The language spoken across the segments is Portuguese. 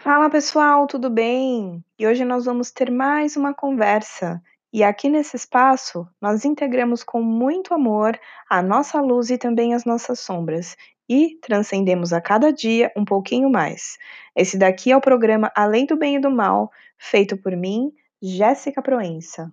Fala pessoal, tudo bem? E hoje nós vamos ter mais uma conversa. E aqui nesse espaço, nós integramos com muito amor a nossa luz e também as nossas sombras. E transcendemos a cada dia um pouquinho mais. Esse daqui é o programa Além do Bem e do Mal, feito por mim, Jéssica Proença.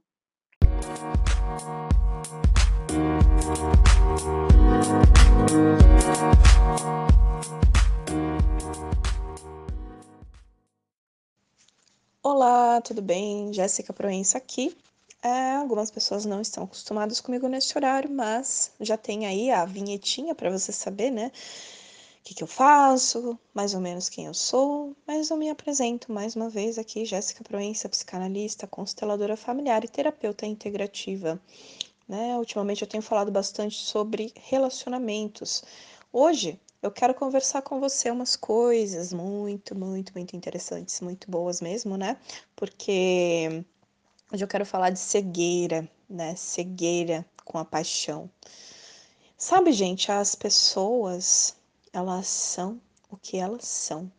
Olá, tudo bem? Jéssica Proença aqui. É, algumas pessoas não estão acostumadas comigo neste horário, mas já tem aí a vinhetinha para você saber, né? O que, que eu faço, mais ou menos quem eu sou, mas eu me apresento mais uma vez aqui, Jéssica Proença, psicanalista, consteladora familiar e terapeuta integrativa. Né? Ultimamente eu tenho falado bastante sobre relacionamentos. Hoje eu quero conversar com você umas coisas muito, muito, muito interessantes, muito boas mesmo, né? Porque hoje eu quero falar de cegueira, né? Cegueira com a paixão. Sabe, gente, as pessoas, elas são o que elas são.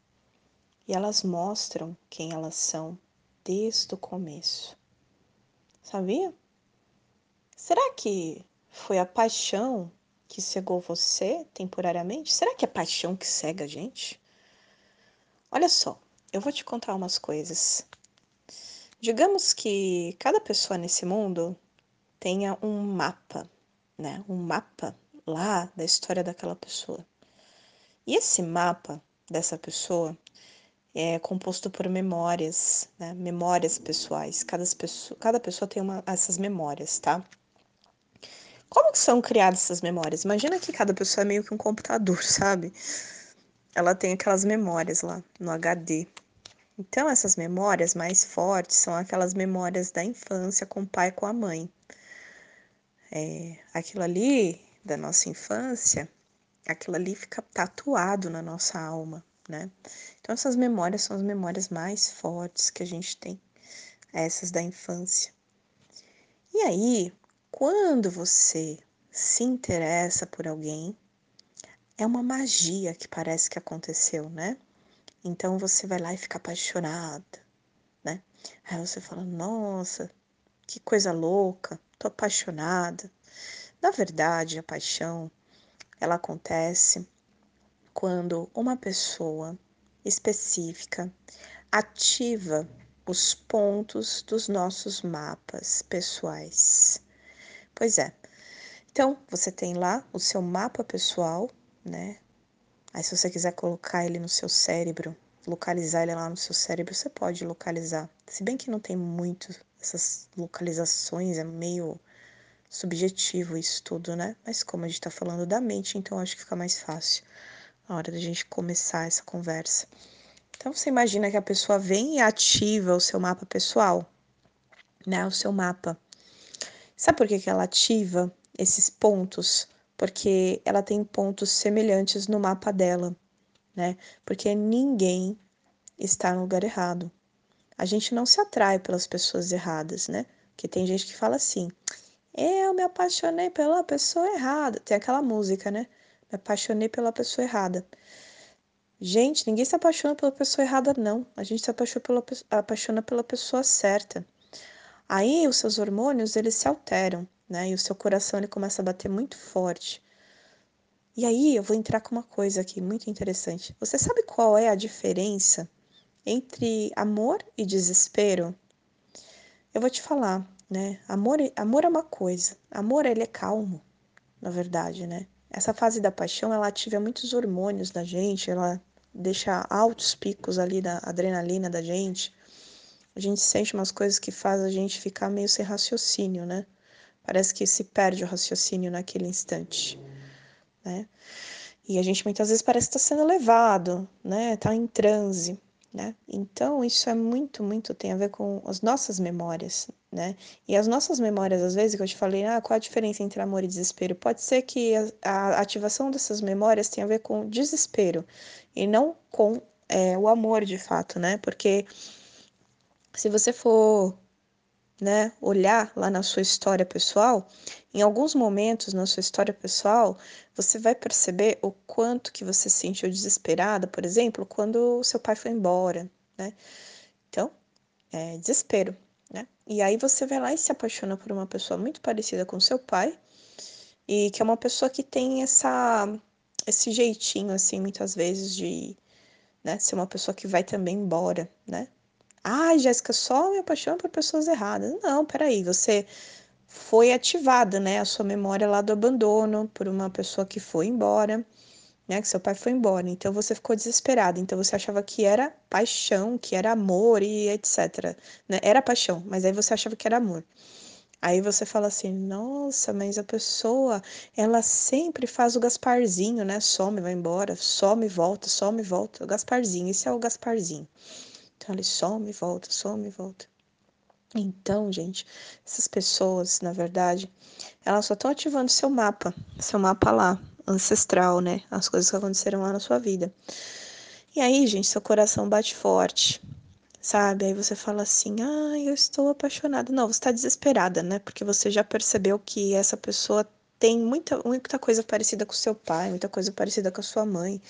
E elas mostram quem elas são desde o começo. Sabia? Será que foi a paixão que cegou você temporariamente? Será que é paixão que cega a gente? Olha só, eu vou te contar umas coisas. Digamos que cada pessoa nesse mundo tenha um mapa, né? Um mapa lá da história daquela pessoa. E esse mapa dessa pessoa é composto por memórias, né? memórias pessoais. Cada pessoa, cada pessoa tem uma, essas memórias, tá? Como que são criadas essas memórias? Imagina que cada pessoa é meio que um computador, sabe? Ela tem aquelas memórias lá no HD. Então, essas memórias mais fortes são aquelas memórias da infância com o pai e com a mãe. É, aquilo ali da nossa infância, aquilo ali fica tatuado na nossa alma, né? Então, essas memórias são as memórias mais fortes que a gente tem, essas da infância. E aí, quando você se interessa por alguém, é uma magia que parece que aconteceu, né? Então você vai lá e fica apaixonada, né? Aí você fala: "Nossa, que coisa louca, tô apaixonada". Na verdade, a paixão ela acontece quando uma pessoa específica ativa os pontos dos nossos mapas pessoais. Pois é. Então, você tem lá o seu mapa pessoal, né? Aí, se você quiser colocar ele no seu cérebro, localizar ele lá no seu cérebro, você pode localizar. Se bem que não tem muito essas localizações, é meio subjetivo isso tudo, né? Mas como a gente tá falando da mente, então acho que fica mais fácil na hora da gente começar essa conversa. Então você imagina que a pessoa vem e ativa o seu mapa pessoal, né? O seu mapa. Sabe por que, que ela ativa esses pontos? Porque ela tem pontos semelhantes no mapa dela, né? Porque ninguém está no lugar errado. A gente não se atrai pelas pessoas erradas, né? Porque tem gente que fala assim: eu me apaixonei pela pessoa errada. Tem aquela música, né? Me apaixonei pela pessoa errada. Gente, ninguém se apaixona pela pessoa errada, não. A gente se apaixona pela, apaixona pela pessoa certa. Aí os seus hormônios eles se alteram, né? E o seu coração ele começa a bater muito forte. E aí eu vou entrar com uma coisa aqui muito interessante. Você sabe qual é a diferença entre amor e desespero? Eu vou te falar, né? Amor, amor é uma coisa. Amor ele é calmo, na verdade, né? Essa fase da paixão ela ativa muitos hormônios da gente, ela deixa altos picos ali da adrenalina da gente a gente sente umas coisas que faz a gente ficar meio sem raciocínio, né? Parece que se perde o raciocínio naquele instante, né? E a gente muitas vezes parece estar tá sendo levado, né? Tá em transe, né? Então isso é muito, muito tem a ver com as nossas memórias, né? E as nossas memórias, às vezes, que eu te falei, ah, qual a diferença entre amor e desespero? Pode ser que a, a ativação dessas memórias tenha a ver com desespero e não com é, o amor de fato, né? Porque se você for né, olhar lá na sua história pessoal, em alguns momentos na sua história pessoal, você vai perceber o quanto que você se sentiu desesperada, por exemplo, quando seu pai foi embora, né? Então, é desespero, né? E aí você vai lá e se apaixona por uma pessoa muito parecida com seu pai, e que é uma pessoa que tem essa esse jeitinho assim muitas vezes de, né, ser uma pessoa que vai também embora, né? Ah, Jéssica, só me apaixono por pessoas erradas. Não, peraí, você foi ativada, né, a sua memória lá do abandono por uma pessoa que foi embora, né, que seu pai foi embora. Então você ficou desesperada. Então você achava que era paixão, que era amor e etc. Né? Era paixão, mas aí você achava que era amor. Aí você fala assim, nossa, mas a pessoa, ela sempre faz o Gasparzinho, né? Some, vai embora, some, volta, some, volta. O Gasparzinho, esse é o Gasparzinho. Então ele some, volta, some, volta. Então, gente, essas pessoas, na verdade, elas só estão ativando seu mapa, seu mapa lá, ancestral, né? As coisas que aconteceram lá na sua vida. E aí, gente, seu coração bate forte, sabe? Aí você fala assim: ah, eu estou apaixonada. Não, você está desesperada, né? Porque você já percebeu que essa pessoa tem muita, muita coisa parecida com seu pai, muita coisa parecida com a sua mãe,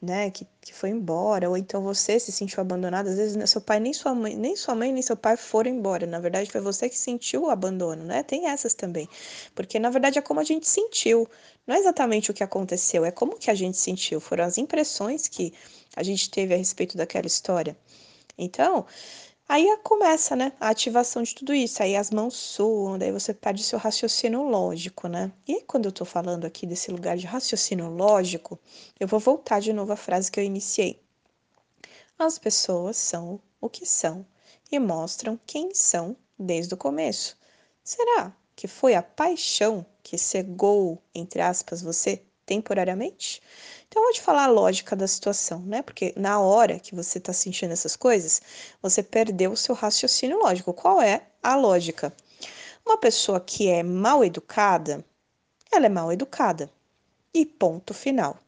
né? Que, que foi embora, ou então você se sentiu abandonado. Às vezes, né, seu pai, nem sua mãe, nem sua mãe, nem seu pai foram embora. Na verdade, foi você que sentiu o abandono, né? Tem essas também. Porque, na verdade, é como a gente sentiu. Não é exatamente o que aconteceu, é como que a gente sentiu. Foram as impressões que a gente teve a respeito daquela história. Então, aí começa, né, a ativação de tudo isso. Aí as mãos suam, daí você perde seu raciocínio lógico, né? E quando eu tô falando aqui desse lugar de raciocínio lógico, eu vou voltar de novo à frase que eu iniciei. As pessoas são o que são e mostram quem são desde o começo. Será que foi a paixão que cegou, entre aspas, você temporariamente? Então, eu vou te falar a lógica da situação, né? Porque na hora que você está sentindo essas coisas, você perdeu o seu raciocínio lógico. Qual é a lógica? Uma pessoa que é mal educada, ela é mal educada. E ponto final.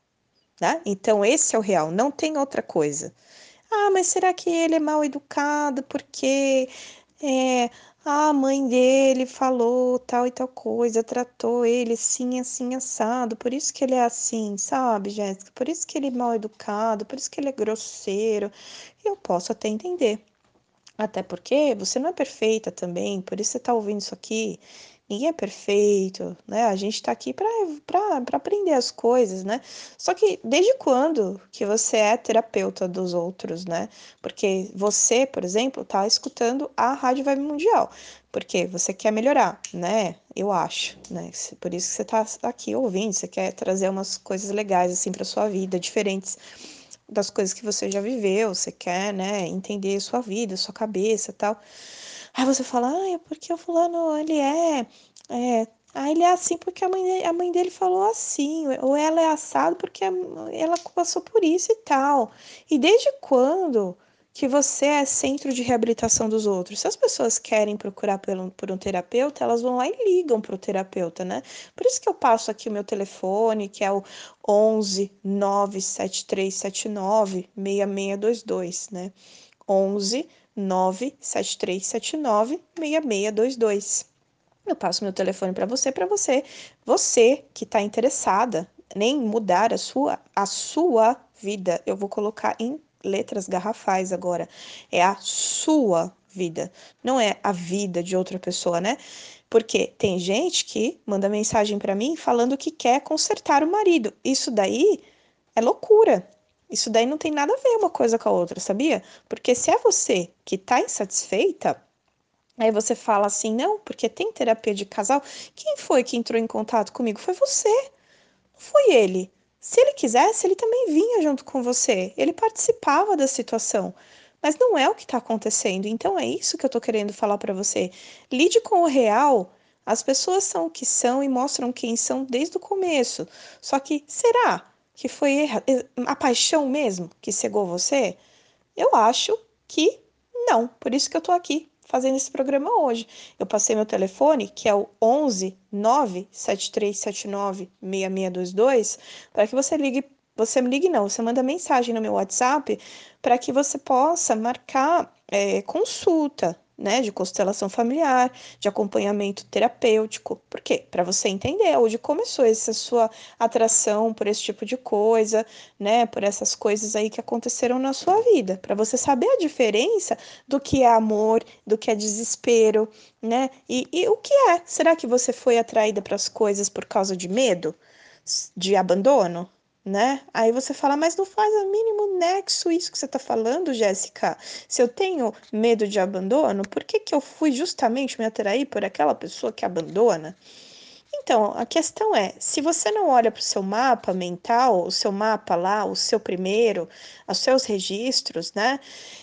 Né? Então, esse é o real, não tem outra coisa. Ah, mas será que ele é mal educado porque é, a mãe dele falou tal e tal coisa, tratou ele assim, assim, assado, por isso que ele é assim, sabe, Jéssica? Por isso que ele é mal educado, por isso que ele é grosseiro. Eu posso até entender. Até porque você não é perfeita também, por isso você tá ouvindo isso aqui. Ninguém é perfeito, né? A gente tá aqui para aprender as coisas, né? Só que desde quando que você é terapeuta dos outros, né? Porque você, por exemplo, tá escutando a Rádio Vibe Mundial, porque você quer melhorar, né? Eu acho, né? Por isso que você tá aqui ouvindo, você quer trazer umas coisas legais assim para sua vida, diferentes das coisas que você já viveu, você quer, né, entender sua vida, sua cabeça, tal. Aí você fala, ah, é porque o fulano, ele é, é ah, ele é assim porque a mãe, a mãe dele falou assim, ou ela é assado porque ela passou por isso e tal. E desde quando que você é centro de reabilitação dos outros? Se as pessoas querem procurar por um, por um terapeuta, elas vão lá e ligam para o terapeuta, né? Por isso que eu passo aqui o meu telefone, que é o 11 97379 6622, né? 11 97379 6622. Eu passo meu telefone para você, para você, você que está interessada em mudar a sua, a sua vida. Eu vou colocar em letras garrafais agora. É a sua vida, não é a vida de outra pessoa, né? Porque tem gente que manda mensagem para mim falando que quer consertar o marido. Isso daí é loucura. Isso daí não tem nada a ver uma coisa com a outra, sabia? Porque se é você que está insatisfeita, aí você fala assim, não, porque tem terapia de casal. Quem foi que entrou em contato comigo? Foi você. Não foi ele. Se ele quisesse, ele também vinha junto com você. Ele participava da situação. Mas não é o que está acontecendo. Então é isso que eu estou querendo falar para você. Lide com o real. As pessoas são o que são e mostram quem são desde o começo. Só que será que foi a paixão mesmo que cegou você? Eu acho que não. Por isso que eu tô aqui fazendo esse programa hoje. Eu passei meu telefone, que é o 11 97379 6622, para que você ligue você me ligue não, você manda mensagem no meu WhatsApp para que você possa marcar é, consulta, né, de constelação familiar, de acompanhamento terapêutico. Por quê? Para você entender onde começou essa sua atração por esse tipo de coisa, né, por essas coisas aí que aconteceram na sua vida, para você saber a diferença do que é amor, do que é desespero, né? E, e o que é? Será que você foi atraída para as coisas por causa de medo, de abandono? Né? Aí você fala, mas não faz o mínimo nexo isso que você está falando, Jéssica. Se eu tenho medo de abandono, por que, que eu fui justamente me atrair por aquela pessoa que abandona? Então, a questão é: se você não olha para o seu mapa mental, o seu mapa lá, o seu primeiro, os seus registros, né?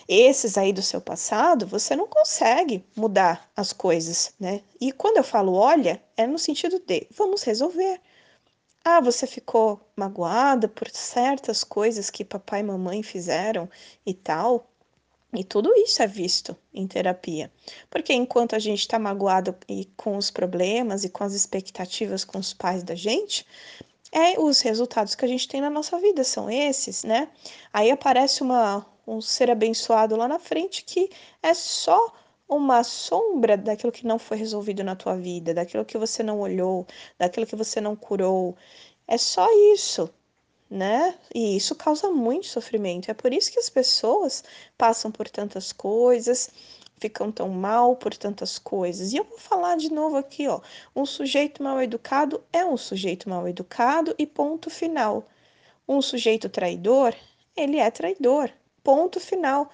Esses aí do seu passado, você não consegue mudar as coisas, né? E quando eu falo olha, é no sentido de vamos resolver. Ah, você ficou magoada por certas coisas que papai e mamãe fizeram e tal. E tudo isso é visto em terapia. Porque enquanto a gente está magoado e com os problemas e com as expectativas com os pais da gente, é os resultados que a gente tem na nossa vida são esses, né? Aí aparece uma, um ser abençoado lá na frente que é só uma sombra daquilo que não foi resolvido na tua vida, daquilo que você não olhou, daquilo que você não curou. É só isso, né? E isso causa muito sofrimento. É por isso que as pessoas passam por tantas coisas, ficam tão mal por tantas coisas. E eu vou falar de novo aqui, ó. Um sujeito mal educado é um sujeito mal educado e ponto final. Um sujeito traidor, ele é traidor. Ponto final.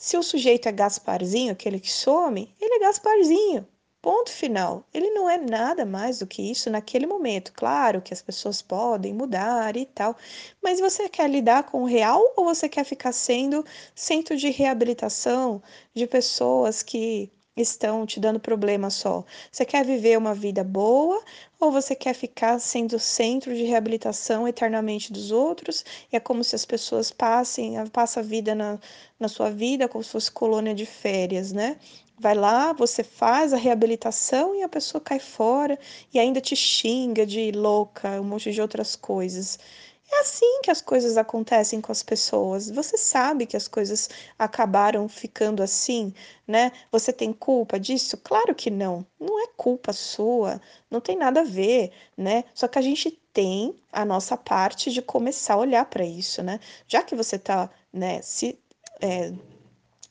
Se o sujeito é Gasparzinho, aquele que some, ele é Gasparzinho. Ponto final. Ele não é nada mais do que isso naquele momento. Claro que as pessoas podem mudar e tal, mas você quer lidar com o real ou você quer ficar sendo centro de reabilitação de pessoas que estão te dando problema só? Você quer viver uma vida boa ou você quer ficar sendo centro de reabilitação eternamente dos outros? E é como se as pessoas passem, passam a vida na, na sua vida como se fosse colônia de férias, né? Vai lá, você faz a reabilitação e a pessoa cai fora e ainda te xinga de louca, um monte de outras coisas. É assim que as coisas acontecem com as pessoas. Você sabe que as coisas acabaram ficando assim, né? Você tem culpa disso? Claro que não. Não é culpa sua, não tem nada a ver, né? Só que a gente tem a nossa parte de começar a olhar para isso, né? Já que você está, né, se é,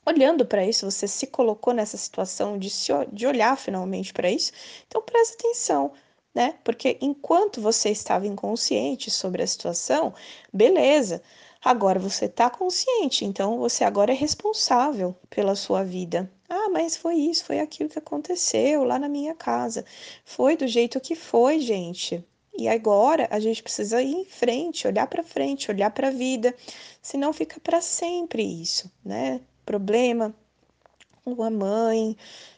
olhando para isso, você se colocou nessa situação de, se, de olhar finalmente para isso, então preste atenção, né? Porque enquanto você estava inconsciente sobre a situação, beleza. Agora você está consciente, então você agora é responsável pela sua vida. Ah, mas foi isso, foi aquilo que aconteceu lá na minha casa. Foi do jeito que foi, gente. E agora a gente precisa ir em frente, olhar para frente, olhar para a vida, senão fica para sempre isso, né? problema com a mãe,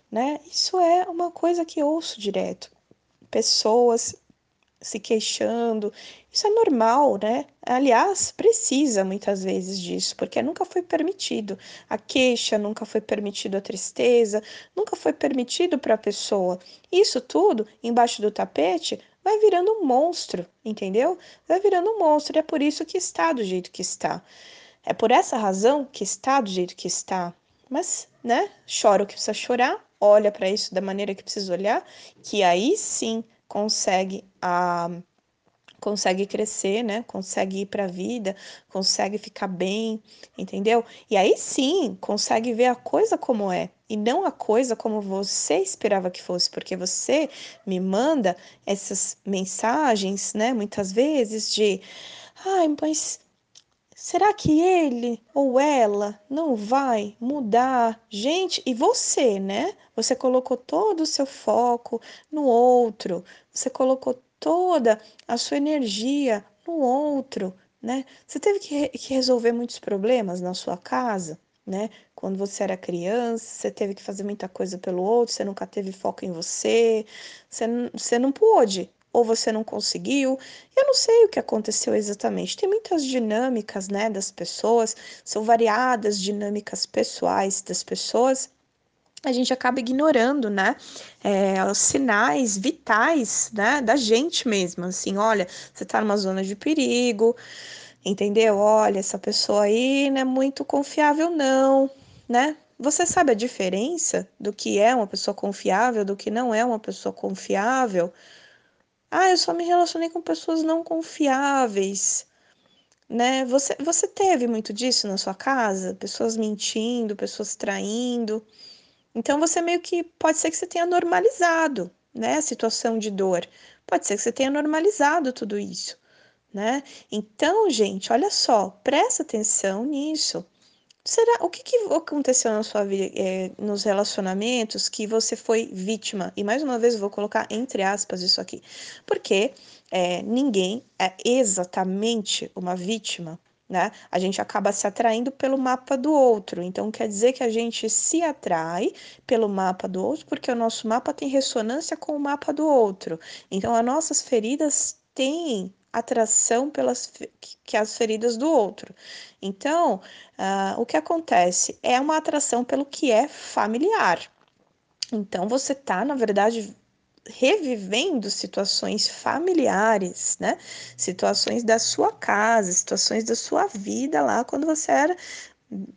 né? Isso é uma coisa que ouço direto. Pessoas se queixando, isso é normal, né? Aliás, precisa muitas vezes disso, porque nunca foi permitido. A queixa nunca foi permitido, a tristeza nunca foi permitido para a pessoa. Isso tudo embaixo do tapete vai virando um monstro, entendeu? Vai virando um monstro, e é por isso que está do jeito que está. É por essa razão que está do jeito que está. Mas, né, chora o que precisa chorar, olha para isso da maneira que precisa olhar, que aí sim consegue a consegue crescer, né? Consegue ir para a vida, consegue ficar bem, entendeu? E aí sim, consegue ver a coisa como é e não a coisa como você esperava que fosse, porque você me manda essas mensagens, né, muitas vezes de ai, mas Será que ele ou ela não vai mudar? Gente, e você, né? Você colocou todo o seu foco no outro, você colocou toda a sua energia no outro, né? Você teve que, que resolver muitos problemas na sua casa, né? Quando você era criança, você teve que fazer muita coisa pelo outro, você nunca teve foco em você, você, você não pôde ou você não conseguiu. Eu não sei o que aconteceu exatamente. Tem muitas dinâmicas, né, das pessoas, são variadas dinâmicas pessoais das pessoas. A gente acaba ignorando, né, é, os sinais vitais, né, da gente mesmo. Assim, olha, você tá numa zona de perigo, entendeu? Olha, essa pessoa aí não é muito confiável, não, né? você sabe a diferença do que é uma pessoa confiável, do que não é uma pessoa confiável? Ah, eu só me relacionei com pessoas não confiáveis. Né? Você, você teve muito disso na sua casa? Pessoas mentindo, pessoas traindo. Então você meio que pode ser que você tenha normalizado, né, a situação de dor. Pode ser que você tenha normalizado tudo isso, né? Então, gente, olha só, presta atenção nisso. Será o que, que aconteceu na sua vida, é, nos relacionamentos que você foi vítima? E mais uma vez vou colocar entre aspas isso aqui, porque é, ninguém é exatamente uma vítima, né? A gente acaba se atraindo pelo mapa do outro. Então quer dizer que a gente se atrai pelo mapa do outro porque o nosso mapa tem ressonância com o mapa do outro. Então as nossas feridas têm atração pelas que as feridas do outro. Então, uh, o que acontece é uma atração pelo que é familiar. Então, você está, na verdade, revivendo situações familiares, né? Situações da sua casa, situações da sua vida lá quando você era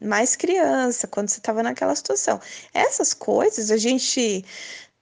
mais criança, quando você estava naquela situação. Essas coisas a gente,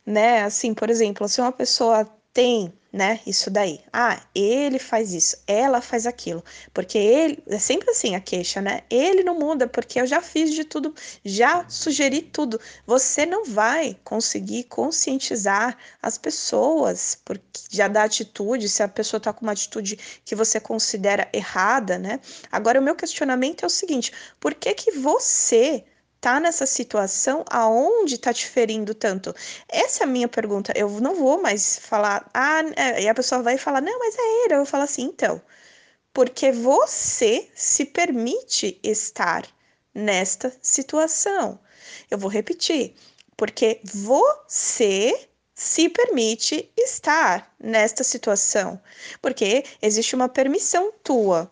né, assim, por exemplo, se uma pessoa tem né? Isso daí. Ah, ele faz isso, ela faz aquilo. Porque ele. É sempre assim a queixa, né? Ele não muda porque eu já fiz de tudo, já sugeri tudo. Você não vai conseguir conscientizar as pessoas porque já dá atitude, se a pessoa tá com uma atitude que você considera errada, né? Agora, o meu questionamento é o seguinte: por que que você tá nessa situação aonde tá te ferindo tanto? Essa é a minha pergunta. Eu não vou mais falar, ah, é, e a pessoa vai falar, não, mas é ele. Eu vou falar assim, então, porque você se permite estar nesta situação. Eu vou repetir, porque você se permite estar nesta situação, porque existe uma permissão tua.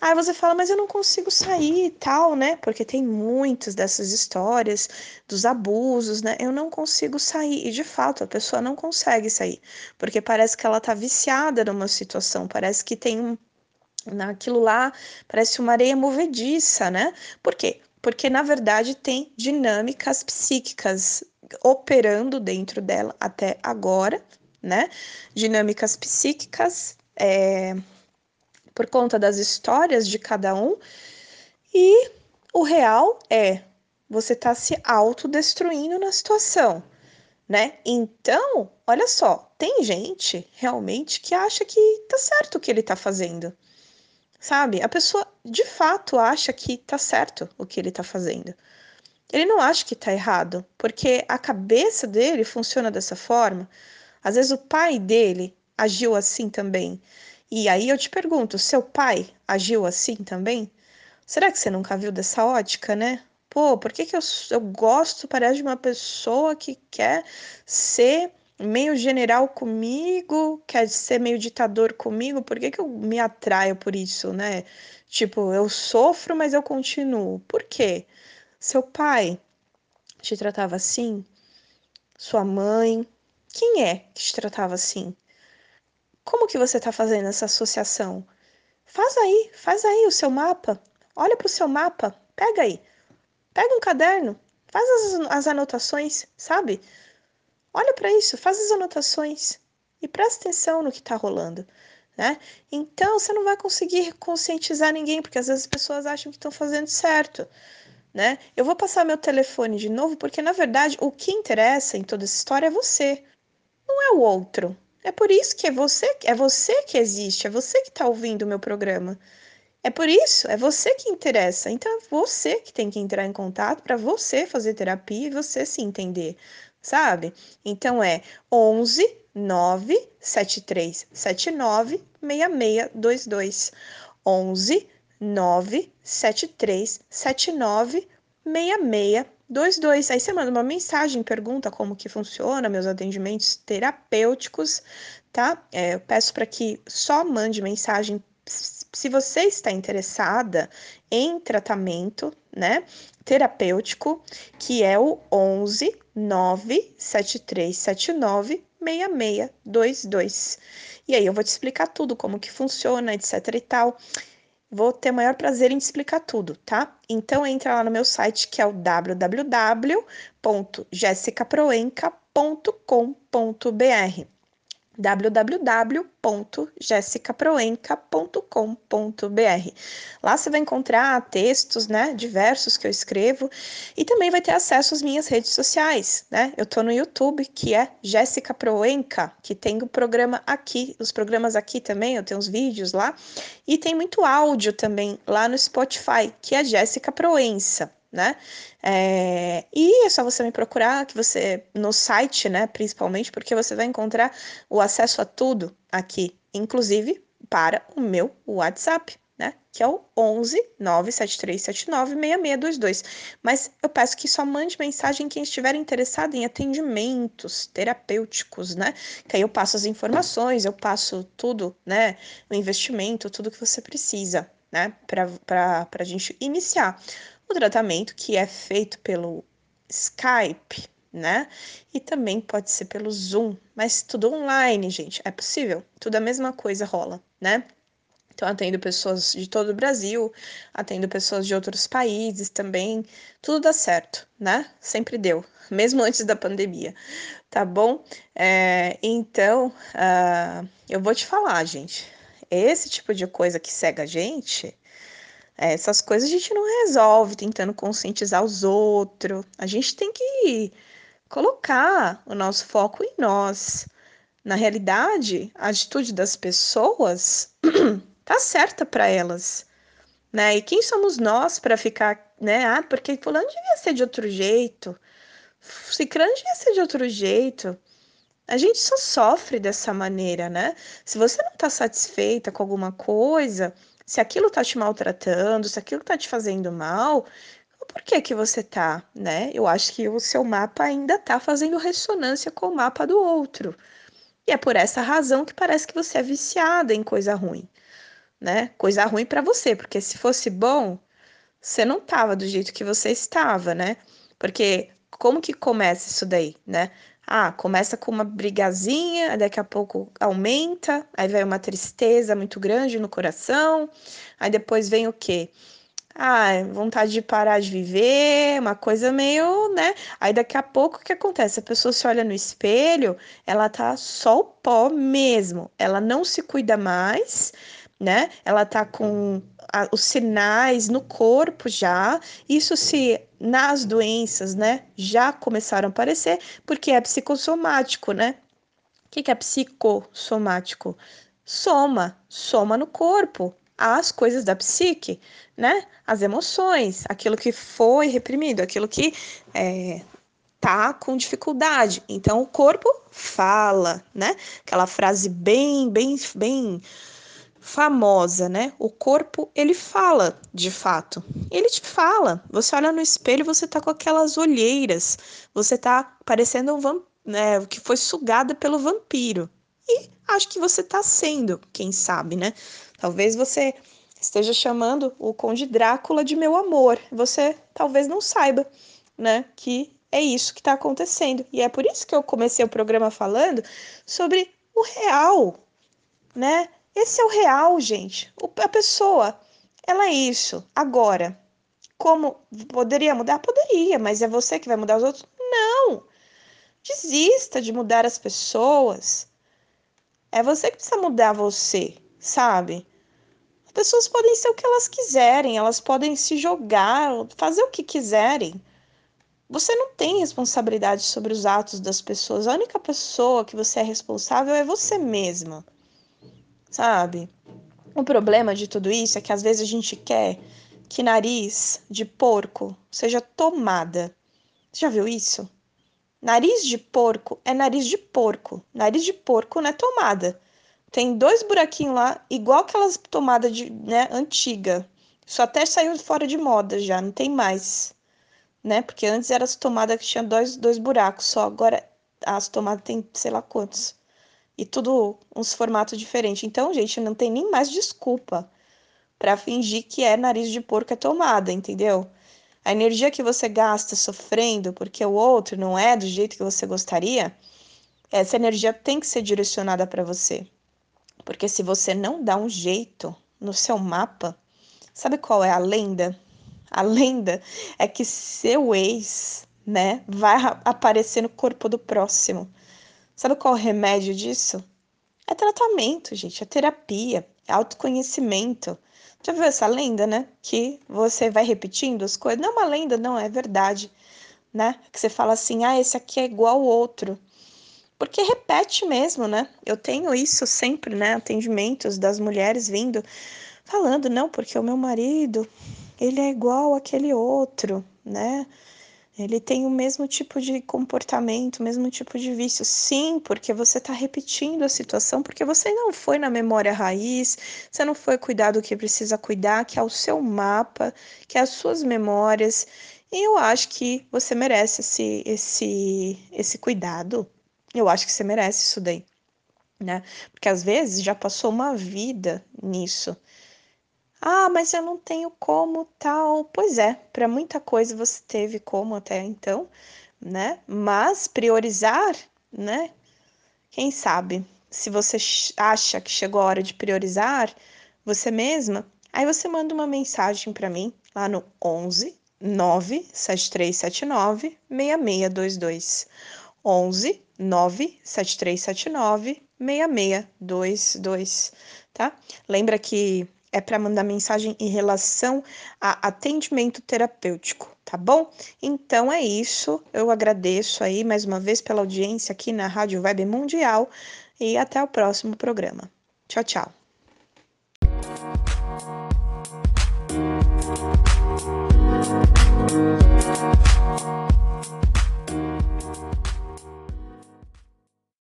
Aí você fala, mas eu não consigo sair e tal, né? Porque tem muitas dessas histórias dos abusos, né? Eu não consigo sair. E de fato, a pessoa não consegue sair. Porque parece que ela tá viciada numa situação, parece que tem um. Naquilo lá, parece uma areia movediça, né? Por quê? Porque na verdade tem dinâmicas psíquicas operando dentro dela até agora, né? Dinâmicas psíquicas. É por conta das histórias de cada um. E o real é você está se autodestruindo na situação, né? Então, olha só, tem gente realmente que acha que tá certo o que ele tá fazendo. Sabe? A pessoa de fato acha que tá certo o que ele tá fazendo. Ele não acha que tá errado, porque a cabeça dele funciona dessa forma. Às vezes o pai dele agiu assim também. E aí eu te pergunto, seu pai agiu assim também? Será que você nunca viu dessa ótica, né? Pô, por que, que eu, eu gosto, parece de uma pessoa que quer ser meio general comigo, quer ser meio ditador comigo? Por que, que eu me atraio por isso, né? Tipo, eu sofro, mas eu continuo. Por quê? Seu pai te tratava assim? Sua mãe? Quem é que te tratava assim? Como que você está fazendo essa associação? Faz aí, faz aí o seu mapa. Olha para o seu mapa, pega aí. Pega um caderno, faz as, as anotações, sabe? Olha para isso, faz as anotações e presta atenção no que está rolando. Né? Então você não vai conseguir conscientizar ninguém, porque às vezes as pessoas acham que estão fazendo certo. Né? Eu vou passar meu telefone de novo, porque na verdade o que interessa em toda essa história é você, não é o outro. É por isso que é você, é você que existe, é você que está ouvindo o meu programa. É por isso, é você que interessa. Então é você que tem que entrar em contato para você fazer terapia e você se entender, sabe? Então é 11 9 73 79 6622. 11 9 73 79 6622. 22. Aí você manda uma mensagem, pergunta como que funciona meus atendimentos terapêuticos, tá? É, eu peço para que só mande mensagem se você está interessada em tratamento, né, terapêutico, que é o 11 97379 6622. E aí eu vou te explicar tudo, como que funciona, etc e tal. Vou ter o maior prazer em te explicar tudo, tá? Então entra lá no meu site que é o www.jessicaproenca.com.br www.jessicaproenca.com.br. Lá você vai encontrar textos, né, diversos que eu escrevo e também vai ter acesso às minhas redes sociais, né? Eu tô no YouTube, que é Jéssica Proenca, que tem o programa aqui, os programas aqui também, eu tenho os vídeos lá, e tem muito áudio também lá no Spotify, que é Jéssica Proença né? É, e é só você me procurar que você no site, né, principalmente, porque você vai encontrar o acesso a tudo aqui, inclusive para o meu WhatsApp, né? Que é o 11 97379 6622. Mas eu peço que só mande mensagem quem estiver interessado em atendimentos terapêuticos, né? Que aí eu passo as informações, eu passo tudo, né? O investimento, tudo que você precisa, né? Para a gente iniciar o tratamento que é feito pelo Skype, né? E também pode ser pelo Zoom, mas tudo online, gente, é possível. Tudo a mesma coisa rola, né? Então, atendo pessoas de todo o Brasil, atendo pessoas de outros países também. Tudo dá certo, né? Sempre deu, mesmo antes da pandemia, tá bom? É, então, uh, eu vou te falar, gente. Esse tipo de coisa que cega a gente essas coisas a gente não resolve tentando conscientizar os outros. A gente tem que colocar o nosso foco em nós. Na realidade, a atitude das pessoas tá certa para elas, né? E quem somos nós para ficar, né? Ah, porque fulano devia ser de outro jeito, ciclano devia ser de outro jeito. A gente só sofre dessa maneira, né? Se você não tá satisfeita com alguma coisa, se aquilo tá te maltratando, se aquilo tá te fazendo mal, por que que você tá, né? Eu acho que o seu mapa ainda tá fazendo ressonância com o mapa do outro. E é por essa razão que parece que você é viciada em coisa ruim, né? Coisa ruim para você, porque se fosse bom, você não tava do jeito que você estava, né? Porque como que começa isso daí, né? Ah, começa com uma brigazinha, daqui a pouco aumenta, aí vem uma tristeza muito grande no coração, aí depois vem o quê? Ah, vontade de parar de viver, uma coisa meio, né? Aí daqui a pouco o que acontece? A pessoa se olha no espelho, ela tá só o pó mesmo, ela não se cuida mais, né? Ela tá com a, os sinais no corpo já. Isso se nas doenças, né, já começaram a aparecer, porque é psicossomático, né? O que, que é psicossomático? Soma, soma no corpo as coisas da psique, né? As emoções, aquilo que foi reprimido, aquilo que é, tá com dificuldade. Então o corpo fala, né? Aquela frase bem, bem, bem famosa, né? O corpo, ele fala, de fato. Ele te fala. Você olha no espelho, você tá com aquelas olheiras, você tá parecendo um vampiro, né, que foi sugada pelo vampiro. E acho que você tá sendo, quem sabe, né? Talvez você esteja chamando o Conde Drácula de meu amor. Você talvez não saiba, né, que é isso que está acontecendo. E é por isso que eu comecei o programa falando sobre o real, né? Esse é o real, gente. A pessoa, ela é isso. Agora, como poderia mudar? Poderia, mas é você que vai mudar os outros? Não. Desista de mudar as pessoas. É você que precisa mudar você, sabe? As pessoas podem ser o que elas quiserem, elas podem se jogar, fazer o que quiserem. Você não tem responsabilidade sobre os atos das pessoas. A única pessoa que você é responsável é você mesma sabe? O problema de tudo isso é que às vezes a gente quer que nariz de porco seja tomada. Você já viu isso? Nariz de porco é nariz de porco. Nariz de porco não é tomada. Tem dois buraquinhos lá, igual aquelas tomadas de, né, antiga. Isso até saiu fora de moda já, não tem mais. Né? Porque antes era as tomadas que tinha dois, dois buracos só, agora as tomadas tem sei lá quantos e tudo uns formatos diferentes. Então, gente, não tem nem mais desculpa para fingir que é nariz de porco é tomada, entendeu? A energia que você gasta sofrendo porque o outro não é do jeito que você gostaria, essa energia tem que ser direcionada para você. Porque se você não dá um jeito no seu mapa, Sabe qual é a lenda? A lenda é que seu ex, né, vai aparecer no corpo do próximo. Sabe qual é o remédio disso? É tratamento, gente, é terapia, é autoconhecimento. Já viu essa lenda, né? Que você vai repetindo as coisas. Não é uma lenda, não, é verdade, né? Que você fala assim, ah, esse aqui é igual ao outro. Porque repete mesmo, né? Eu tenho isso sempre, né? Atendimentos das mulheres vindo falando, não, porque o meu marido, ele é igual aquele outro, né? Ele tem o mesmo tipo de comportamento, o mesmo tipo de vício. Sim, porque você está repetindo a situação, porque você não foi na memória raiz, você não foi cuidar do que precisa cuidar, que é o seu mapa, que é as suas memórias. E eu acho que você merece esse, esse, esse cuidado. Eu acho que você merece isso daí, né? Porque às vezes já passou uma vida nisso. Ah, mas eu não tenho como tal. Pois é, para muita coisa você teve como até então, né? Mas priorizar, né? Quem sabe? Se você acha que chegou a hora de priorizar você mesma, aí você manda uma mensagem para mim lá no 11 97379 6622. 11 97379 6622, tá? Lembra que é para mandar mensagem em relação a atendimento terapêutico, tá bom? Então é isso. Eu agradeço aí mais uma vez pela audiência aqui na Rádio Web Mundial e até o próximo programa. Tchau, tchau.